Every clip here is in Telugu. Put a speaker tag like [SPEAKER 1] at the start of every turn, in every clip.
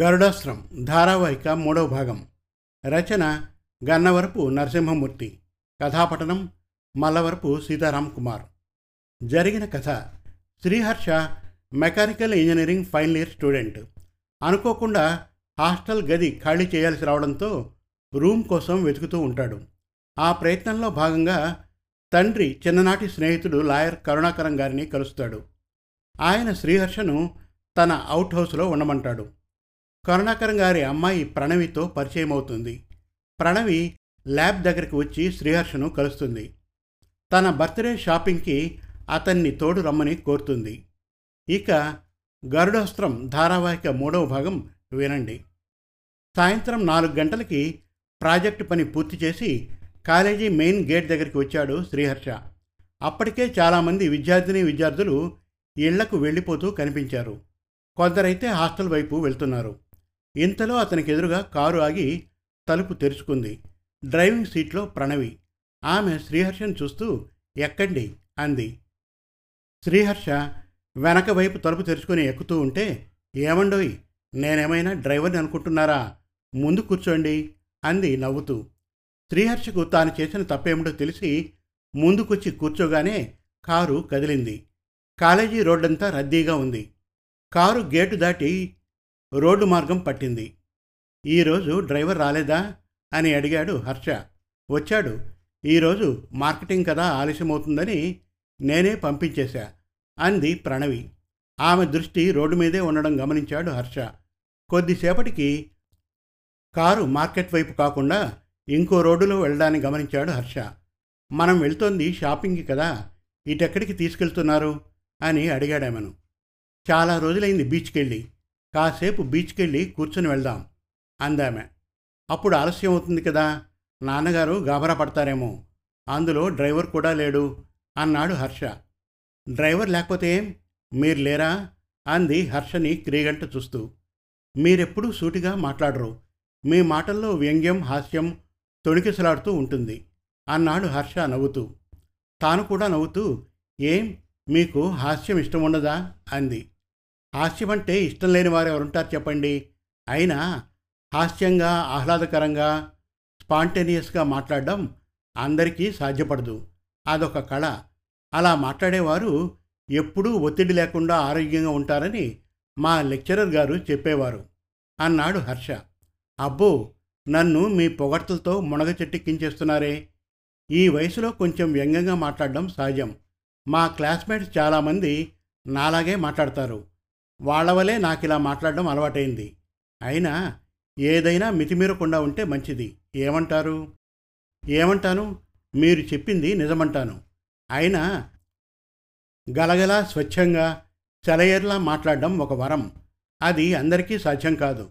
[SPEAKER 1] గరుడాస్త్రం ధారావాహిక మూడవ భాగం. రచన గన్నవరపు నరసింహమూర్తి. కథాపఠనం మల్లవరపు సీతారాం కుమార్. జరిగిన కథ Sriharsha mechanical engineering final year student. అనుకోకుండా హాస్టల్ గది ఖాళీ చేయాల్సి రావడంతో రూమ్ కోసం వెతుకుతూ ఉంటాడు. ఆ ప్రయత్నంలో భాగంగా తండ్రి చిన్ననాటి స్నేహితుడు లాయర్ కరుణాకరం గారిని కలుస్తాడు. ఆయన శ్రీహర్షను తన అవుట్ హౌస్లో ఉండమంటాడు. కరుణాకరం గారి అమ్మాయి ప్రణవితో పరిచయం అవుతుంది ప్రణవి ల్యాబ్ దగ్గరికి వచ్చి శ్రీహర్షను కలుస్తుంది. తన బర్త్డే షాపింగ్కి అతన్ని తోడు రమ్మని కోరుతుంది. ఇక గరుడాస్త్రం ధారావాహిక మూడవ భాగం వినండి. సాయంత్రం నాలుగు గంటలకి ప్రాజెక్టు పని పూర్తి చేసి కాలేజీ మెయిన్ గేట్ దగ్గరికి వచ్చాడు శ్రీహర్ష. అప్పటికే చాలామంది విద్యార్థిని విద్యార్థులు ఇళ్ళకు వెళ్ళిపోతూ కనిపించారు. కొందరైతే హాస్టల్ వైపు వెళ్తున్నారు. ఇంతలో అతనికి ఎదురుగా కారు ఆగి తలుపు తెరుచుకుంది. డ్రైవింగ్ సీట్లో ప్రణవి. ఆమె శ్రీహర్షను చూస్తూ ఎక్కండి అంది. శ్రీహర్ష వెనక వైపు తలుపు తెరుచుకొని ఎక్కుతూ ఉంటే ఏమండోయ్ నేనేమైనా డ్రైవర్ని అనుకుంటున్నారా? ముందు కూర్చోండి అంది నవ్వుతూ. శ్రీహర్షకు తాను చేసిన తప్పేమిటో తెలిసి ముందుకొచ్చి కూర్చోగానే కారు కదిలింది. కాలేజీ రోడ్డంతా రద్దీగా ఉంది. కారు గేటు దాటి రోడ్డు మార్గం పట్టింది. ఈరోజు డ్రైవర్ రాలేదా? అని అడిగాడు హర్ష. వచ్చాడు. ఈరోజు మార్కెటింగ్ కదా ఆలస్యమవుతుందని నేనే పంపించేశా అంది ప్రణవి. ఆమె దృష్టి రోడ్డు మీదే ఉండడం గమనించాడు హర్ష. కొద్దిసేపటికి కారు మార్కెట్ వైపు కాకుండా ఇంకో రోడ్డులో వెళ్ళడాన్ని గమనించాడు హర్ష. మనం వెళ్తోంది షాపింగ్కి కదా ఇటెక్కడికి తీసుకెళ్తున్నారు? అని అడిగాడామెను. చాలా రోజులైంది బీచ్కి వెళ్ళి కాసేపు బీచ్కి వెళ్ళి కూర్చొని వెళ్దాం అందామె. అప్పుడు ఆలస్యం అవుతుంది కదా నాన్నగారు గాబరా పడతారేమో అందులో డ్రైవర్ కూడా లేడు అన్నాడు హర్ష. డ్రైవర్ లేకపోతే ఏం మీరు లేరా? అంది హర్షని క్రీగంట చూస్తూ. మీరెప్పుడూ సూటిగా మాట్లాడరు మీ మాటల్లో వ్యంగ్యం హాస్యం తొణికిసలాడుతూ ఉంటుంది అన్నాడు హర్ష నవ్వుతూ. తాను కూడా నవ్వుతూ ఏం మీకు హాస్యం ఇష్టం ఉండదా అంది. హాస్యం అంటే ఇష్టం లేని వారు ఎవరుంటారు చెప్పండి? అయినా హాస్యంగా ఆహ్లాదకరంగా స్పాంటేనియస్గా మాట్లాడడం అందరికీ సాధ్యపడదు. అదొక కళ. అలా మాట్లాడేవారు ఎప్పుడూ ఒత్తిడి లేకుండా ఆరోగ్యంగా ఉంటారని మా లెక్చరర్ గారు చెప్పేవారు. అన్నాడు హర్ష. అబ్బో! నన్ను మీ పొగడ్తలతో మునగ చెట్టెక్కించేస్తున్నారే ఈ వయసులో కొంచెం వ్యంగ్యంగా మాట్లాడడం సహజం. మా క్లాస్మేట్స్ చాలామంది నాలాగే మాట్లాడతారు. వాళ్ళ వలే నాకు ఇలా మాట్లాడడం అలవాటైంది. అయినా ఏదైనా మితిమీరకుండా ఉంటే మంచిది. ఏమంటారు? ఏమంటాను? మీరు చెప్పింది నిజమంటాను. అయినా గలగలా స్వచ్ఛంగా సెలయర్లా మాట్లాడడం ఒక వరం. అది అందరికీ సాధ్యం కాదు.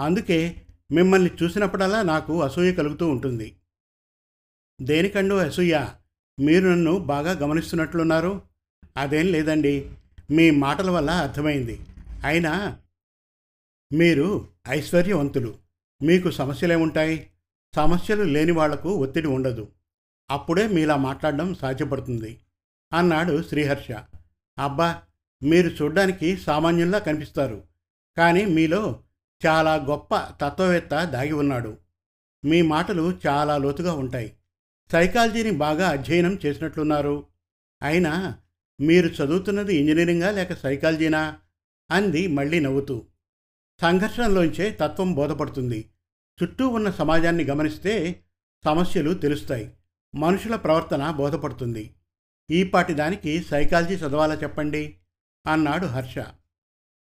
[SPEAKER 1] అందుకే మిమ్మల్ని చూసినప్పుడల్లా నాకు అసూయ కలుగుతూ ఉంటుంది. దేనికండో అసూయ? మీరు నన్ను బాగా గమనిస్తున్నట్లున్నారు. అదేం లేదండి. మీ మాటల వల్ల అర్థమైంది. అయినా మీరు ఐశ్వర్యవంతులు. మీకు సమస్యలేముంటాయి సమస్యలు లేని వాళ్ళకు ఒత్తిడి ఉండదు. అప్పుడే మీలా మాట్లాడడం సాధ్యపడుతుంది. అన్నాడు శ్రీహర్ష. అబ్బా మీరు చూడ్డానికి సామాన్యుల్లా కనిపిస్తారు. కానీ మీలో చాలా గొప్ప తత్వవేత్త దాగి ఉన్నాడు. మీ మాటలు చాలా లోతుగా ఉంటాయి. సైకాలజీని బాగా అధ్యయనం చేసినట్లున్నారు. అయినా మీరు చదువుతున్నది ఇంజనీరింగా లేక సైకాలజీనా? అంది మళ్ళీ నవ్వుతూ. సంఘర్షణలోంచే తత్వం బోధపడుతుంది. చుట్టూ ఉన్న సమాజాన్ని గమనిస్తే సమస్యలు తెలుస్తాయి. మనుషుల ప్రవర్తన బోధపడుతుంది. ఈపాటి దానికి సైకాలజీ చదవాలా చెప్పండి? అన్నాడు హర్ష.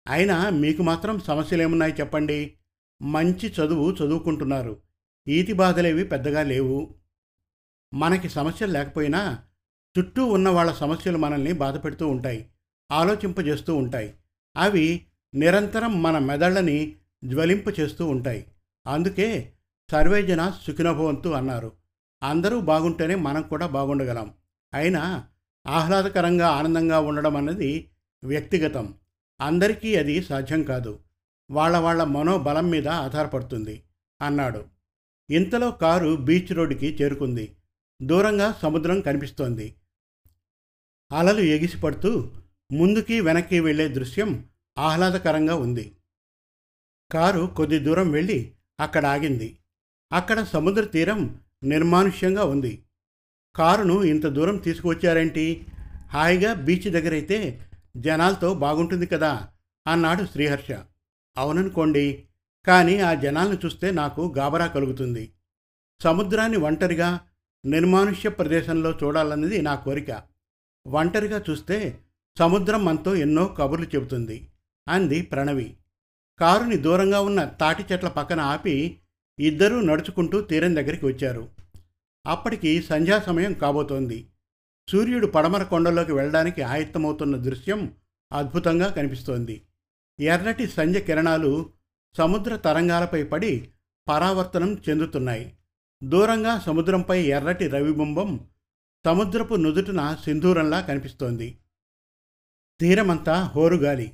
[SPEAKER 1] అయినా మీకు మాత్రం సమస్యలేమున్నాయి చెప్పండి? మంచి చదువు చదువుకుంటున్నారు. ఈతి బాధలేవి పెద్దగా లేవు. మనకి సమస్యలు లేకపోయినా చుట్టూ ఉన్న వాళ్ళ సమస్యలు మనల్ని బాధపెడుతూ ఉంటాయి. ఆలోచింపజేస్తూ ఉంటాయి. అవి నిరంతరం మన మెదళ్ళని జ్వలింప చేస్తూ ఉంటాయి. అందుకే సర్వేజన సుఖినభవంతు అన్నారు. అందరూ బాగుంటేనే మనం కూడా బాగుండగలం. అయినా ఆహ్లాదకరంగా ఆనందంగా ఉండడం అన్నది వ్యక్తిగతం. అందరికీ అది సాధ్యం కాదు. వాళ్ళ వాళ్ళ మనోబలం మీద ఆధారపడుతుంది అన్నాడు. ఇంతలో కారు బీచ్ రోడ్డుకి చేరుకుంది. దూరంగా సముద్రం కనిపిస్తోంది. అలలు ఎగిసిపడుతూ ముందుకి వెనక్కి వెళ్ళే దృశ్యం ఆహ్లాదకరంగా ఉంది. కారు కొద్ది దూరం వెళ్ళి అక్కడ ఆగింది. అక్కడ సముద్ర తీరం నిర్మానుష్యంగా ఉంది. కారును ఇంత దూరం తీసుకువచ్చారేంటి? హాయిగా బీచ్ దగ్గరైతే జనాలతో బాగుంటుంది కదా అన్నాడు శ్రీహర్ష. అవుననుకోండి కానీ ఆ జనాలను చూస్తే నాకు గాబరా కలుగుతుంది. సముద్రాన్ని ఒంటరిగా నిర్మానుష్య ప్రదేశంలో చూడాలన్నది నా కోరిక. ఒంటరిగా చూస్తే సముద్రం మనతో ఎన్నో కబుర్లు చెబుతుంది అంది ప్రణవి. కారుని దూరంగా ఉన్న తాటి చెట్ల పక్కన ఆపి ఇద్దరూ నడుచుకుంటూ తీరం దగ్గరికి వచ్చారు. అప్పటికి సంధ్యా సమయం కాబోతోంది. సూర్యుడు పడమర కొండలోకి వెళ్ళడానికి ఆయత్తమవుతున్న దృశ్యం అద్భుతంగా కనిపిస్తోంది. ఎర్రటి సంధ్య కిరణాలు సముద్ర తరంగాలపై పడి పరావర్తనం చెందుతున్నాయి. దూరంగా సముద్రంపై ఎర్రటి రవిబింబం సముద్రపు నుదుటిన సింధూరంలా కనిపిస్తోంది. తీరమంతా హోరుగాలి.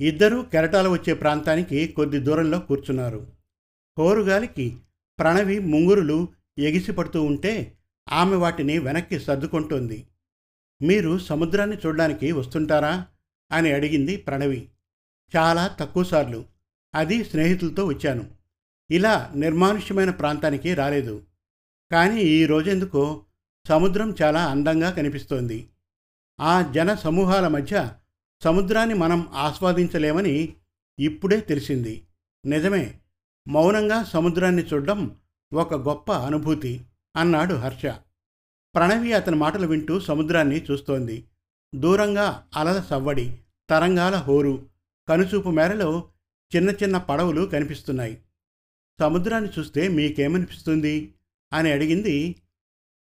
[SPEAKER 1] ఇద్దరూ కెరటాలు వచ్చే ప్రాంతానికి కొద్ది దూరంలో కూర్చున్నారు. హోరుగాలికి ప్రణవి ముంగురులు ఎగిసిపడుతూ ఉంటే ఆమె వాటిని వెనక్కి సర్దుకుంటోంది. మీరు సముద్రాన్ని చూడడానికి వస్తుంటారా? అని అడిగింది ప్రణవి. చాలా తక్కువసార్లు అది స్నేహితులతో వచ్చాను. ఇలా నిర్మానుష్యమైన ప్రాంతానికి రాలేదు. కానీ ఈ రోజెందుకో సముద్రం చాలా అందంగా కనిపిస్తోంది. ఆ జన సమూహాల మధ్య సముద్రాన్ని మనం ఆస్వాదించలేమని ఇప్పుడే తెలిసింది. నిజమే మౌనంగా సముద్రాన్ని చూడడం ఒక గొప్ప అనుభూతి అన్నాడు హర్ష. ప్రణవి అతని మాటలు వింటూ సముద్రాన్ని చూస్తోంది. దూరంగా అలల సవ్వడి తరంగాల హోరు కనుచూపు మేరలో చిన్న చిన్న పడవలు కనిపిస్తున్నాయి. సముద్రాన్ని చూస్తే మీకేమనిపిస్తుంది? అని అడిగింది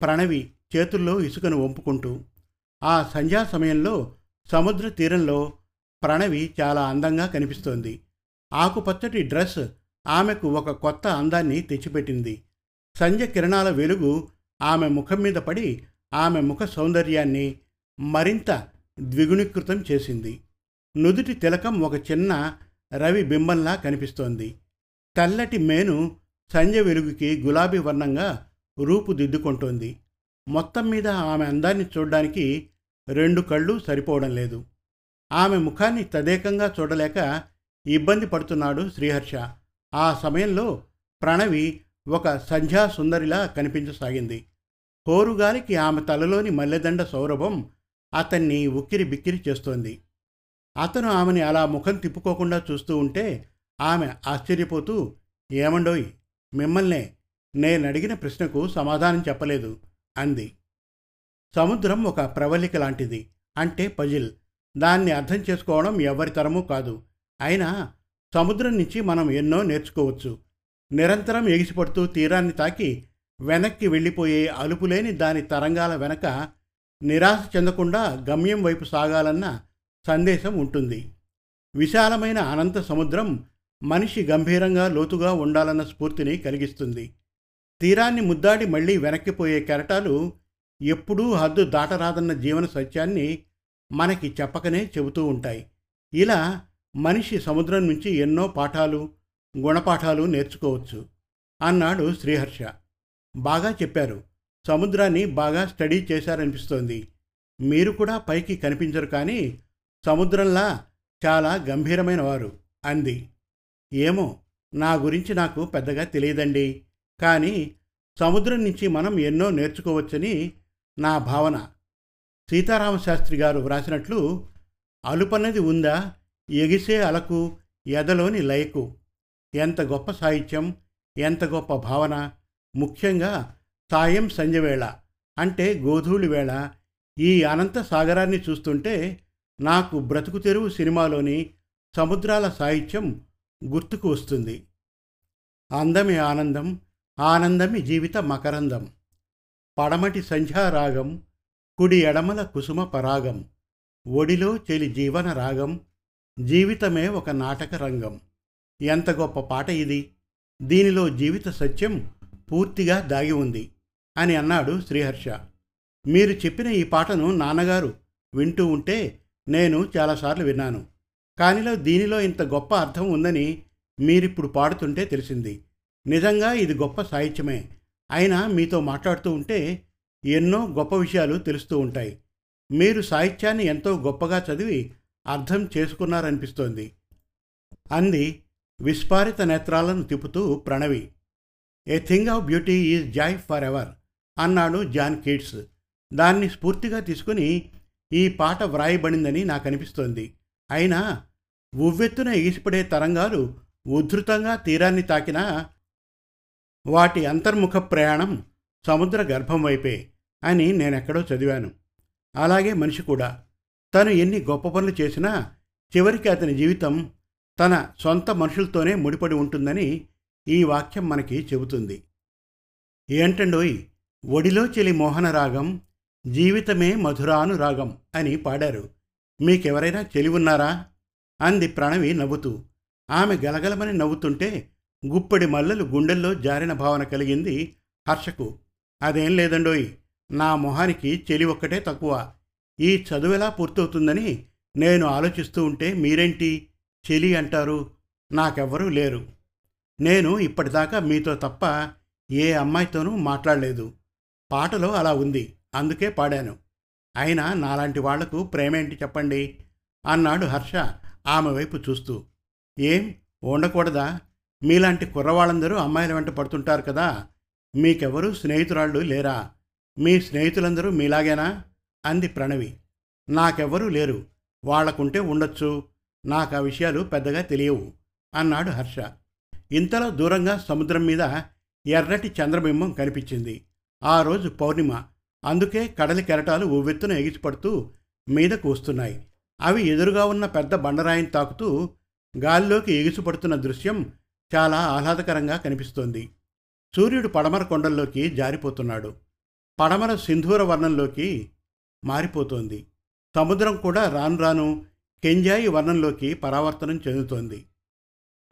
[SPEAKER 1] ప్రణవి చేతుల్లో ఇసుకను వంపుకుంటూ. ఆ సంధ్యా సమయంలో సముద్ర తీరంలో ప్రణవి చాలా అందంగా కనిపిస్తోంది. ఆకుపచ్చటి డ్రెస్ ఆమెకు ఒక కొత్త అందాన్ని తెచ్చిపెట్టింది. సంధ్య కిరణాల వెలుగు ఆమె ముఖం మీద పడి ఆమె ముఖ సౌందర్యాన్ని మరింత ద్విగుణీకృతం చేసింది. నుదుటి తిలకం ఒక చిన్న రవి బింబంలా కనిపిస్తోంది. తెల్లటి మేను సంధ్య వెలుగుకి గులాబీ వర్ణంగా రూపుదిద్దుకుంటోంది. మొత్తం మీద ఆమె అందాన్ని చూడడానికి రెండు కళ్ళు సరిపోవడం లేదు. ఆమె ముఖాన్ని తదేకంగా చూడలేక ఇబ్బంది పడుతున్నాడు శ్రీహర్ష. ఆ సమయంలో ప్రణవి ఒక సంధ్యా సుందరిలా కనిపించసాగింది. కోరుగాలికి ఆమె తలలోని మల్లెదండ సౌరభం అతన్ని ఉక్కిరి బిక్కిరి చేస్తోంది. అతను ఆమెని అలా ముఖం తిప్పుకోకుండా చూస్తూ ఉంటే ఆమె ఆశ్చర్యపోతూ ఏమండోయ్ మిమ్మల్నే నేను అడిగిన ప్రశ్నకు సమాధానం చెప్పలేదు. అంది. సముద్రం ఒక ప్రవళిక లాంటిది. అంటే పజిల్. దాన్ని అర్థం చేసుకోవడం ఎవరి తరమూ కాదు. అయినా సముద్రం నుంచి మనం ఎన్నో నేర్చుకోవచ్చు. నిరంతరం ఎగిసిపడుతూ తీరాన్ని తాకి వెనక్కి వెళ్ళిపోయే అలుపులేని దాని తరంగాల వెనక నిరాశ చెందకుండా గమ్యం వైపు సాగాలన్న సందేశం ఉంటుంది. విశాలమైన అనంత సముద్రం మనిషి గంభీరంగా లోతుగా ఉండాలన్న స్ఫూర్తిని కలిగిస్తుంది. తీరాన్ని ముద్దాడి మళ్ళీ వెనక్కిపోయే కెరటాలు ఎప్పుడూ హద్దు దాటరాదన్న జీవన సత్యాన్ని మనకి చెప్పకనే చెబుతూ ఉంటాయి. ఇలా మనిషి సముద్రం నుంచి ఎన్నో పాఠాలు గుణపాఠాలు నేర్చుకోవచ్చు అన్నాడు శ్రీహర్ష. బాగా చెప్పారు. సముద్రాన్ని బాగా స్టడీ చేశారనిపిస్తోంది. మీరు కూడా పైకి కనిపించరు కానీ సముద్రంలా చాలా గంభీరమైన వారు అంది. ఏమో నా గురించి నాకు పెద్దగా తెలియదండి. కానీ సముద్రం నుంచి మనం ఎన్నో నేర్చుకోవచ్చని నా భావన. సీతారామశాస్త్రి గారు వ్రాసినట్లు అలుపన్నది ఉందా ఎగిసే అలకు ఎదలోని లయకు. ఎంత గొప్ప సాహిత్యం ఎంత గొప్ప భావన ముఖ్యంగా సాయం సంజవేళ అంటే గోధూళి వేళ. ఈ అనంత సాగరాన్ని చూస్తుంటే నాకు బ్రతుకు తెరువు సినిమాలోని సముద్రాల సాహిత్యం గుర్తుకు వస్తుంది. అందమే ఆనందం ఆనందమి జీవిత మకరందం. పడమటి సంధ్యారాగం కుడి ఎడమల కుసుమ పరాగం ఒడిలో చెలి జీవన రాగం జీవితమే ఒక నాటక రంగం. ఎంత గొప్ప పాట ఇది! దీనిలో జీవిత సత్యం పూర్తిగా దాగి ఉంది అని అన్నాడు శ్రీహర్ష. మీరు చెప్పిన ఈ పాటను నాన్నగారు వింటూ ఉంటే నేను చాలాసార్లు విన్నాను. కానిలో దీనిలో ఇంత గొప్ప అర్థం ఉందని మీరిప్పుడు పాడుతుంటే తెలిసింది. నిజంగా ఇది గొప్ప సాహిత్యమే. అయినా మీతో మాట్లాడుతూ ఉంటే ఎన్నో గొప్ప విషయాలు తెలుస్తూ ఉంటాయి. మీరు సాహిత్యాన్ని ఎంతో గొప్పగా చదివి అర్థం చేసుకున్నారనిపిస్తోంది. అంది విస్పారిత నేత్రాలను తిప్పుతూ Pranavi. A thing of beauty is joy forever అన్నాడు జాన్ కిడ్స్ దాన్ని స్ఫూర్తిగా తీసుకుని ఈ పాట వ్రాయబడిందని నాకు అనిపిస్తోంది అయినా ఉవ్వెత్తున ఎగిసిపడే తరంగాలు ఉధృతంగా తీరాన్ని తాకినా వాటి అంతర్ముఖ ప్రయాణం సముద్ర గర్భం వైపే అని నేనెక్కడో చదివాను. అలాగే మనిషి కూడా. తను ఎన్ని గొప్ప పనులు చేసినా చివరికి అతని జీవితం తన సొంత మనుషులతోనే ముడిపడి ఉంటుందని ఈ వాక్యం మనకి చెబుతుంది. ఏంటండోయ్? ఒడిలో చెలి మోహన రాగం జీవితమే మధురాను రాగం అని పాడారు. మీకెవరైనా చెలి ఉన్నారా అంది ప్రణవి నవ్వుతూ. ఆమె గలగలమని నవ్వుతుంటే గుప్పడి మల్లలు గుండెల్లో జారిన భావన కలిగింది హర్షకు. అదేం లేదండోయ్ నా మొహానికి చెలి ఒక్కటే తక్కువ. ఈ చదువెలా పూర్తవుతుందని నేను ఆలోచిస్తూ ఉంటే మీరేంటి? చెలి అంటారు. నాకెవ్వరూ లేరు. నేను ఇప్పటిదాకా మీతో తప్ప ఏ అమ్మాయితోనూ మాట్లాడలేదు. పాటలో అలా ఉంది అందుకే పాడాను. అయినా నాలాంటి వాళ్ళకు ప్రేమేంటి చెప్పండి? అన్నాడు హర్ష ఆమె వైపు చూస్తూ. ఏం ఉండకూడదా మీలాంటి కుర్రవాళ్ళందరూ అమ్మాయిల వెంట పడుతుంటారు కదా. మీకెవరూ స్నేహితురాళ్ళు లేరా? మీ స్నేహితులందరూ మీలాగేనా? అంది ప్రణవి. నాకెవ్వరూ లేరు. వాళ్ళకుంటే ఉండొచ్చు. నాకు ఆ విషయాలు పెద్దగా తెలియవు అన్నాడు హర్ష. ఇంతలో దూరంగా సముద్రం మీద ఎర్రటి చంద్రబింబం కనిపించింది. ఆ రోజు పౌర్ణిమ. అందుకే కడలి కెరటాలు ఉవ్వెత్తున ఎగిసిపడుతూ మీదకు వస్తున్నాయి. అవి ఎదురుగా ఉన్న పెద్ద బండరాయిని తాకుతూ గాల్లోకి ఎగిసిపడుతున్న దృశ్యం చాలా ఆహ్లాదకరంగా కనిపిస్తోంది. సూర్యుడు పడమర కొండల్లోకి జారిపోతున్నాడు. పడమర సింధూర వర్ణంలోకి మారిపోతోంది. సముద్రం కూడా రాను రాను కెంజాయి వర్ణంలోకి పరావర్తనం చెందుతోంది.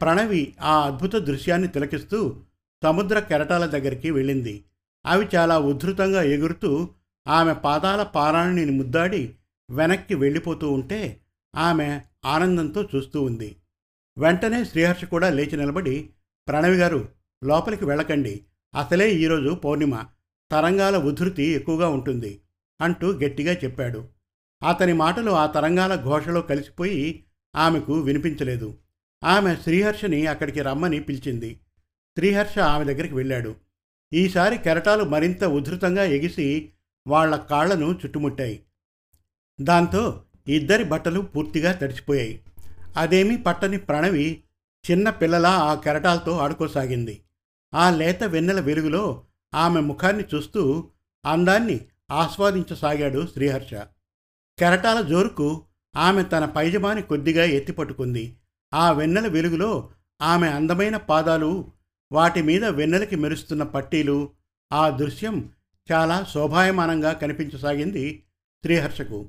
[SPEAKER 1] ప్రణవి ఆ అద్భుత దృశ్యాన్ని తిలకిస్తూ సముద్ర కెరటాల దగ్గరికి వెళ్ళింది. అవి చాలా ఉద్ధృతంగా ఎగురుతూ ఆమె పాదాల పారాణిని ముద్దాడి వెనక్కి వెళ్ళిపోతూ ఉంటే ఆమె ఆనందంతో చూస్తూ ఉంది. వెంటనే శ్రీహర్ష కూడా లేచి నిలబడి ప్రణవి గారు లోపలికి వెళ్ళకండి. అసలే ఈరోజు పౌర్ణిమ. తరంగాల ఉధృతి ఎక్కువగా ఉంటుంది అంటూ గట్టిగా చెప్పాడు. అతని మాటలు ఆ తరంగాల ఘోషలో కలిసిపోయి ఆమెకు వినిపించలేదు. ఆమె శ్రీహర్షని అక్కడికి రమ్మని పిలిచింది. శ్రీహర్ష ఆమె దగ్గరికి వెళ్ళాడు. ఈసారి కెరటాలు మరింత ఉధృతంగా ఎగిసి వాళ్ళ కాళ్ళను చుట్టుముట్టాయి. దాంతో ఇద్దరి బట్టలు పూర్తిగా తడిచిపోయాయి అదేమీ పట్టని ప్రణవి చిన్న పిల్లలా ఆ కెరటాలతో ఆడుకోసాగింది. ఆ లేత వెన్నెల వెలుగులో ఆమె ముఖాన్ని చూస్తూ అందాన్ని ఆస్వాదించసాగాడు శ్రీహర్ష. కెరటాల జోరుకు ఆమె తన పైజమాని కొద్దిగా ఎత్తిపట్టుకుంది. ఆ వెన్నెల వెలుగులో ఆమె అందమైన పాదాలు వాటి మీద వెన్నెలకి మెరుస్తున్న పట్టీలు ఆ దృశ్యం చాలా శోభాయమానంగా కనిపించసాగింది శ్రీహర్షకు.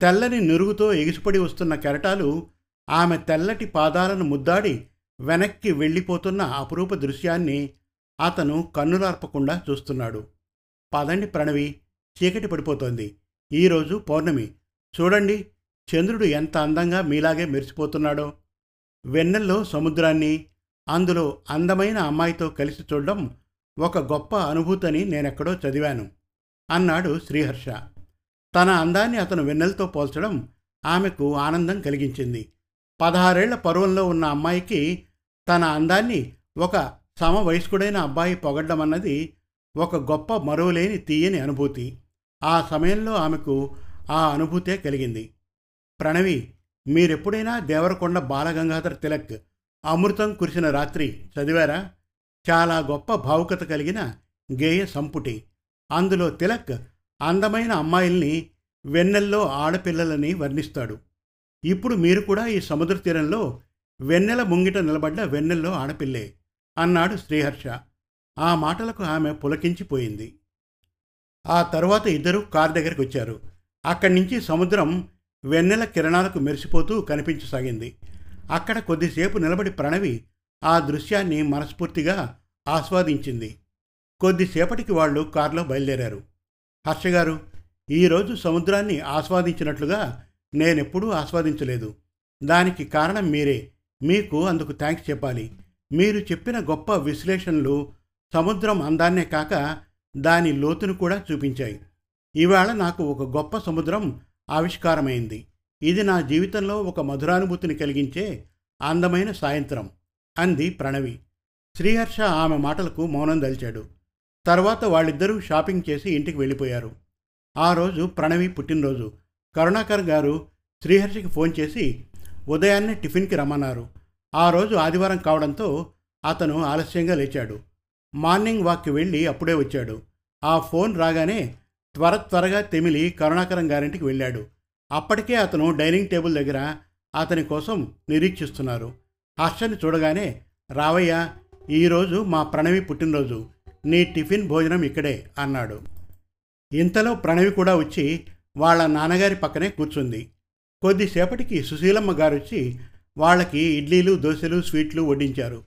[SPEAKER 1] తెల్లని నురుగుతో ఎగిసిపడి వస్తున్న కెరటాలు ఆమె తెల్లటి పాదాలను ముద్దాడి వెనక్కి వెళ్ళిపోతున్న అపురూప దృశ్యాన్ని అతను కన్నులార్పకుండా చూస్తున్నాడు. పదండి ప్రణవి చీకటి పడిపోతోంది. ఈరోజు పౌర్ణమి. చూడండి చంద్రుడు ఎంత అందంగా మీలాగే మెరిసిపోతున్నాడో. వెన్నెల్లో సముద్రాన్ని అందులో అందమైన అమ్మాయితో కలిసి చూడడం ఒక గొప్ప అనుభూతని నేనెక్కడో చదివాను అన్నాడు శ్రీహర్ష. తన అందాన్ని అతను వెన్నెలతో పోల్చడం ఆమెకు ఆనందం కలిగించింది. పదహారేళ్ళ పరువంలో ఉన్న అమ్మాయికి తన అందాన్ని ఒక సమవయస్కుడైన అబ్బాయి పొగడ్డం అన్నది ఒక గొప్ప మరువలేని తీయని అనుభూతి. ఆ సమయంలో ఆమెకు ఆ అనుభూతే కలిగింది. ప్రణవి మీరెప్పుడైనా దేవరకొండ బాలగంగాధర తిలక్ అమృతం కురిసిన రాత్రి చదివారా? చాలా గొప్ప భావుకత కలిగిన గేయ సంపుటి. అందులో తిలక్ అందమైన అమ్మాయిల్ని వెన్నెల్లో ఆడపిల్లలని వర్ణిస్తాడు. ఇప్పుడు మీరు కూడా ఈ సముద్ర తీరంలో వెన్నెల ముంగిట నిలబడ్డ వెన్నెల్లో ఆడపిల్లే అన్నాడు శ్రీహర్ష. ఆ మాటలకు ఆమె పులకించిపోయింది. ఆ తరువాత ఇద్దరు కారు దగ్గరికి వచ్చారు. అక్కడి నుంచి సముద్రం వెన్నెల కిరణాలకు మెరిసిపోతూ కనిపించసాగింది. అక్కడ కొద్దిసేపు నిలబడి ప్రణవి ఆ దృశ్యాన్ని మనస్ఫూర్తిగా ఆస్వాదించింది. కొద్దిసేపటికి వాళ్ళు కారులో బయలుదేరారు. హర్షగారు ఈరోజు సముద్రాన్ని ఆస్వాదించినట్లుగా నేనెప్పుడూ ఆస్వాదించలేదు. దానికి కారణం మీరే. మీకు అందుకు థ్యాంక్స్ చెప్పాలి. మీరు చెప్పిన గొప్ప విశ్లేషణలు సముద్రం అందాన్నే కాక దాని లోతును కూడా చూపించాయి. ఇవాళ నాకు ఒక గొప్ప సముద్రం ఆవిష్కారమైంది. ఇది నా జీవితంలో ఒక మధురానుభూతిని కలిగించే అందమైన సాయంత్రం అంది ప్రణవి. శ్రీహర్ష ఆమె మాటలకు మౌనం దలిచాడు. తర్వాత వాళ్ళిద్దరూ షాపింగ్ చేసి ఇంటికి వెళ్ళిపోయారు. ఆ రోజు ప్రణవి పుట్టినరోజు. కరుణాకర్ గారు శ్రీహర్షికి ఫోన్ చేసి ఉదయాన్నే టిఫిన్కి రమ్మన్నారు. ఆ రోజు ఆదివారం కావడంతో అతను ఆలస్యంగా లేచాడు. మార్నింగ్ వాక్కి వెళ్ళి అప్పుడే వచ్చాడు. ఆ ఫోన్ రాగానే త్వర త్వరగా తెమిలి కరుణాకరం గారింటికి వెళ్ళాడు. అప్పటికే అతను డైనింగ్ టేబుల్ దగ్గర అతని కోసం నిరీక్షిస్తున్నారు. హర్షని చూడగానే రావయ్య ఈరోజు మా ప్రణవి పుట్టినరోజు. నీ టిఫిన్ భోజనం ఇక్కడే అన్నాడు. ఇంతలో ప్రణవి కూడా వచ్చి వాళ్ళ నాన్నగారి పక్కనే కూర్చుంది. కొద్దిసేపటికి సుశీలమ్మ గారు వచ్చి వాళ్ళకి ఇడ్లీలు దోశలు స్వీట్లు వడ్డించారు.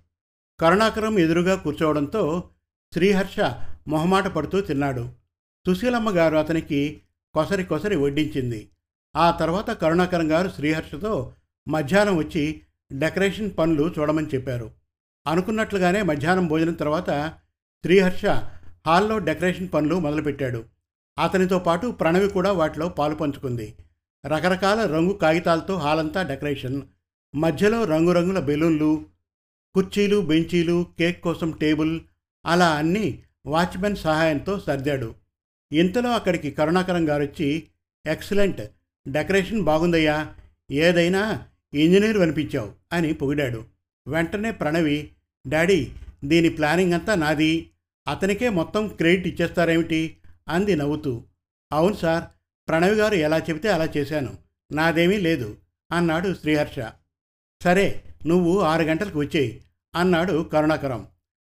[SPEAKER 1] కరుణాకరం ఎదురుగా కూర్చోవడంతో శ్రీహర్ష మొహమాట పడుతూ తిన్నాడు. సుశీలమ్మ గారు అతనికి కొసరి కొసరి వడ్డించింది. ఆ తర్వాత కరుణాకరం గారు శ్రీహర్షతో మధ్యాహ్నం వచ్చి డెకరేషన్ పనులు చూడమని చెప్పారు. అనుకున్నట్లుగానే మధ్యాహ్నం భోజనం తర్వాత శ్రీహర్ష హాల్లో డెకరేషన్ పనులు మొదలుపెట్టాడు. అతనితో పాటు ప్రణవి కూడా వాటిలో పాలు పంచుకుంది. రకరకాల రంగు కాగితాలతో హాలంతా డెకరేషన్. మధ్యలో రంగురంగుల బెలూన్లు కుర్చీలు బెంచీలు కేక్ కోసం టేబుల్ అలా అన్నీ వాచ్మెన్ సహాయంతో సర్దాడు. ఇంతలో అక్కడికి కరుణాకరం గారు వచ్చి ఎక్సలెంట్! డెకరేషన్ బాగుందయ్యా. ఏదైనా ఇంజనీర్ అనిపించావు అని పొగిడాడు. వెంటనే ప్రణవి డాడీ దీని ప్లానింగ్ అంతా నాది. అతనికే మొత్తం క్రెడిట్ ఇచ్చేస్తారేమిటి? అంది నవ్వుతూ. అవును సార్ ప్రణవి గారు ఎలా చెబితే అలా చేశాను. నాదేమీ లేదు అన్నాడు శ్రీహర్ష. సరే నువ్వు ఆరు గంటలకు వచ్చేయి అన్నాడు కరుణాకరం.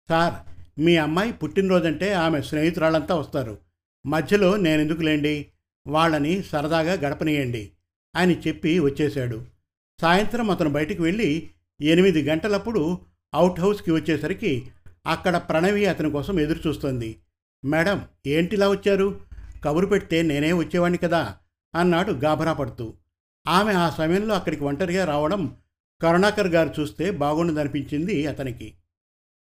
[SPEAKER 1] సార్ మీ అమ్మాయి పుట్టినరోజంటే ఆమె స్నేహితురాళ్ళంతా వస్తారు. మధ్యలో నేనెందుకు లేండి? వాళ్ళని సరదాగా గడపనీయండి అని చెప్పి వచ్చేశాడు. సాయంత్రం అతను బయటికి వెళ్ళి ఎనిమిది గంటలప్పుడు అవుట్ హౌస్కి వచ్చేసరికి అక్కడ ప్రణవి అతని కోసం ఎదురుచూస్తుంది. మేడం ఏంటిలా వచ్చారు? కబురు పెడితే నేనే వచ్చేవాణ్ణి కదా అన్నాడు గాభరా పడుతూ. ఆమె ఆ సమయంలో అక్కడికి ఒంటరిగా రావడం కరుణాకర్ గారు చూస్తే బాగుండదనిపించింది అతనికి.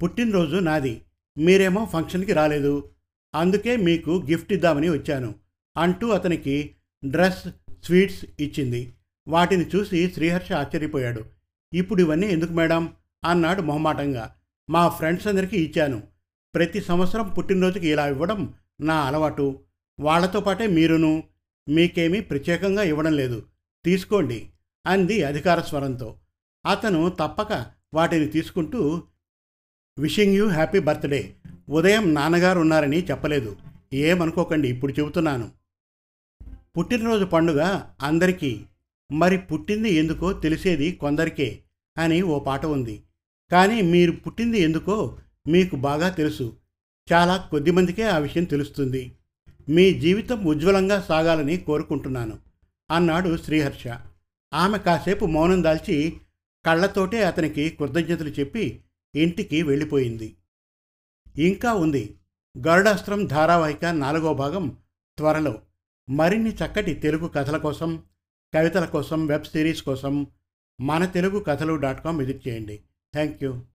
[SPEAKER 1] పుట్టినరోజు నాది. మీరేమో ఫంక్షన్కి రాలేదు. అందుకే మీకు గిఫ్ట్ ఇద్దామని వచ్చాను అంటూ అతనికి డ్రెస్ స్వీట్స్ ఇచ్చింది. వాటిని చూసి శ్రీహర్ష ఆశ్చర్యపోయాడు. ఇప్పుడు ఇవన్నీ ఎందుకు మేడం? అన్నాడు మొహమాటంగా. మా ఫ్రెండ్స్ అందరికీ ఇచ్చాను. ప్రతి సంవత్సరం పుట్టినరోజుకి ఇలా ఇవ్వడం నా అలవాటు. వాళ్ళతో పాటే మీరును. మీకేమీ ప్రత్యేకంగా ఇవ్వడం లేదు. తీసుకోండి అంది అధికార స్వరంతో. అతను తప్పక వాటిని తీసుకుంటూ విషింగ్ యూ హ్యాపీ బర్త్డే. ఉదయం నాన్నగారు ఉన్నారని చెప్పలేదు. ఏమనుకోకండి ఇప్పుడు చెబుతున్నాను. పుట్టినరోజు పండుగ అందరికీ. మరి పుట్టింది ఎందుకో తెలిసేది కొందరికే అని ఓ పాట ఉంది. కానీ మీరు పుట్టింది ఎందుకో మీకు బాగా తెలుసు. చాలా కొద్దిమందికే ఆ విషయం తెలుస్తుంది. మీ జీవితం ఉజ్వలంగా సాగాలని కోరుకుంటున్నాను. అన్నాడు శ్రీహర్ష. ఆమె కాసేపు మౌనం దాల్చి కళ్ళతోటే అతనికి కృతజ్ఞతలు చెప్పి ఇంటికి వెళ్ళిపోయింది. ఇంకా ఉంది. గరుడాస్త్రం ధారావాహిక నాలుగో భాగం త్వరలో. మరిన్ని చక్కటి తెలుగు కథల కోసం కవితల కోసం వెబ్ సిరీస్ కోసం మన Telugu Kathalu dot com visit చేయండి. Thank you